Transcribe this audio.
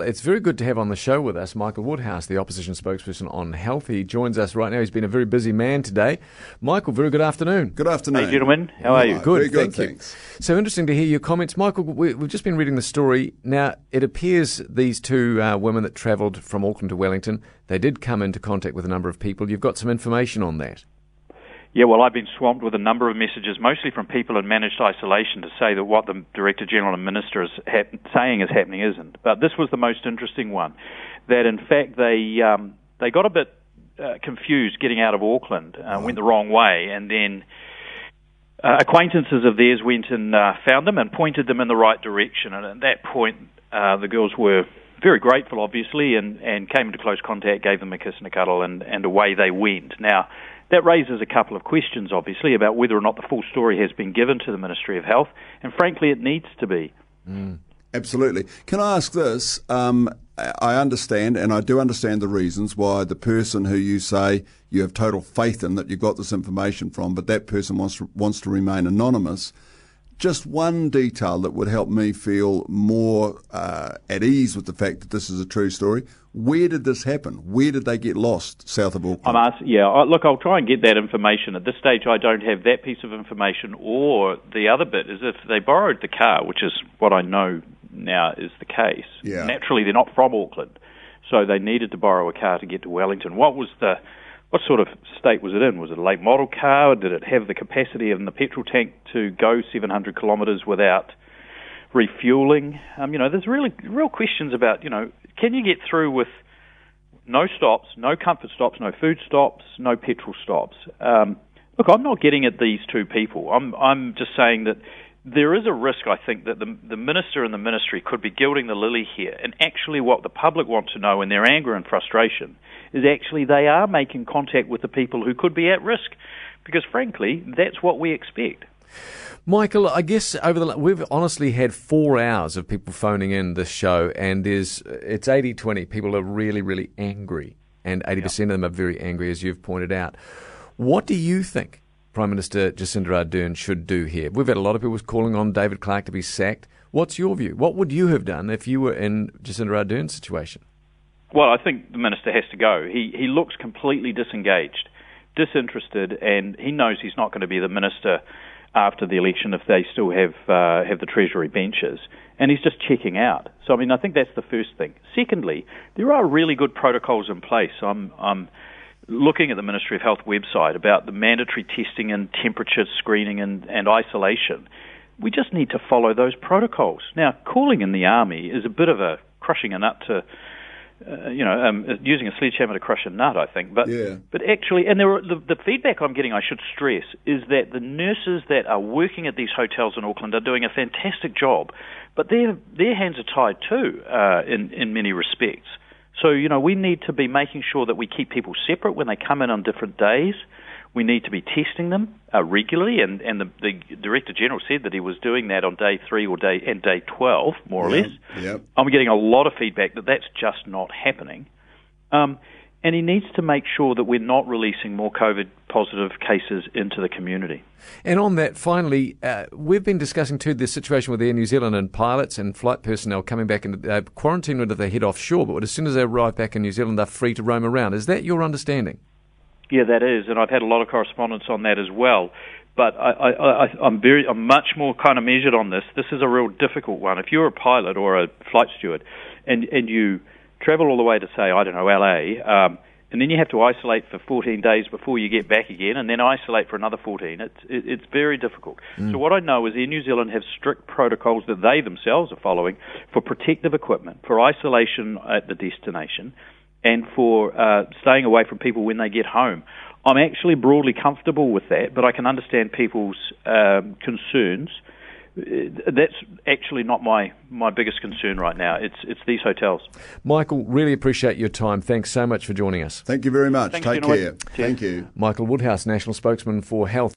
It's very good to have on the show with us Michael Woodhouse, the opposition spokesperson on health. He joins us right now. He's been a very busy man today. Michael, very good afternoon. Good afternoon. Hey, gentlemen. How are you? Good, Very good, thank you. thanks. So interesting to hear your comments. Michael, we, we've just been reading the story. Now, it appears these two uh, women that travelled from Auckland to Wellington, they did come into contact with a number of people. You've got some information on that. Yeah, well, I've been swamped with a number of messages, mostly from people in managed isolation, to say that what the Director General and Minister is hap- saying is happening isn't. But this was the most interesting one, that in fact they um, they got a bit uh, confused getting out of Auckland, uh, went the wrong way, and then uh, acquaintances of theirs went and uh, found them and pointed them in the right direction. And at that point, uh, the girls were very grateful, obviously, and, and came into close contact, gave them a kiss and a cuddle, and, and away they went. Now, that raises a couple of questions, obviously, about whether or not the full story has been given to the Ministry of Health, and frankly, it needs to be. Absolutely. Can I ask this? Um, I understand, and I do understand the reasons why the person who you say you have total faith in that you got this information from, but that person wants wants to remain anonymous. Just one detail that would help me feel more uh, at ease with the fact that this is a true story. Where did this happen? Where did they get lost south of Auckland? I'm asking, yeah, I, look, I'll try and get that information. At this stage, I don't have that piece of information, or the other bit is if they borrowed the car, which is what I know now is the case. Yeah. Naturally, they're not from Auckland, so they needed to borrow a car to get to Wellington. What was the what sort of state was it in? Was it a late model car? Did it have the capacity in the petrol tank to go 700 kilometres without refueling? Um, you know, there's really real questions about you know, can you get through with no stops, no comfort stops, no food stops, no petrol stops. Um, look, I'm not getting at these two people. I'm I'm just saying that there is a risk. I think that the the minister and the ministry could be gilding the lily here, and actually, what the public want to know in their anger and frustration is actually they are making contact with the people who could be at risk, because frankly, that's what we expect. Michael, I guess over the we've honestly had four hours of people phoning in this show, and there's it's 80-20. People are really, really angry, and eighty percent of them are very angry, as you've pointed out. What do you think Prime Minister Jacinda Ardern should do here? We've had a lot of people calling on David Clark to be sacked. What's your view? What would you have done if you were in Jacinda Ardern's situation? Well, I think the minister has to go. He he looks completely disengaged, disinterested, and he knows he's not going to be the minister after the election if they still have uh, have the treasury benches, and he's just checking out. So I mean, I think that's the first thing. Secondly, there are really good protocols in place. I'm I'm looking at the Ministry of Health website about the mandatory testing and temperature screening and, and isolation. We just need to follow those protocols. Now, calling in the army is a bit of a crushing a nut to uh, you know, um, using a sledgehammer to crush a nut, I think. But Yeah. but actually, and the, the feedback I'm getting, I should stress, is that the nurses that are working at these hotels in Auckland are doing a fantastic job, but their their hands are tied too, uh, in in many respects. So you know, we need to be making sure that we keep people separate when they come in on different days. We need to be testing them uh, regularly, and, and the, the director general said that he was doing that on day three or day and day twelve, more or less. yep. I'm getting a lot of feedback that that's just not happening. Um, and he needs to make sure that we're not releasing more COVID positive cases into the community. And on that, finally, uh, we've been discussing too the situation with Air New Zealand and pilots and flight personnel coming back into uh, quarantine when they head offshore, but as soon as they arrive back in New Zealand, they're free to roam around. Is that your understanding? Yeah, that is, and I've had a lot of correspondence on that as well. But I, I, I, I'm very, I'm much more kind of measured on this. This is a real difficult one. If you're a pilot or a flight steward, and and you travel all the way to say, I don't know, LA, um, and then you have to isolate for 14 days before you get back again, and then isolate for another 14. It's it, it's very difficult. So what I know is Air New Zealand have strict protocols that they themselves are following for protective equipment, for isolation at the destination, and for uh, staying away from people when they get home. I'm actually broadly comfortable with that, but I can understand people's um, concerns. Uh, That's actually not my, my biggest concern right now. It's it's these hotels. Michael, really appreciate your time. Thanks so much for joining us. Thank you very much. Thanks, Take care. Cheers. Thank you. Michael Woodhouse, National Spokesman for Health.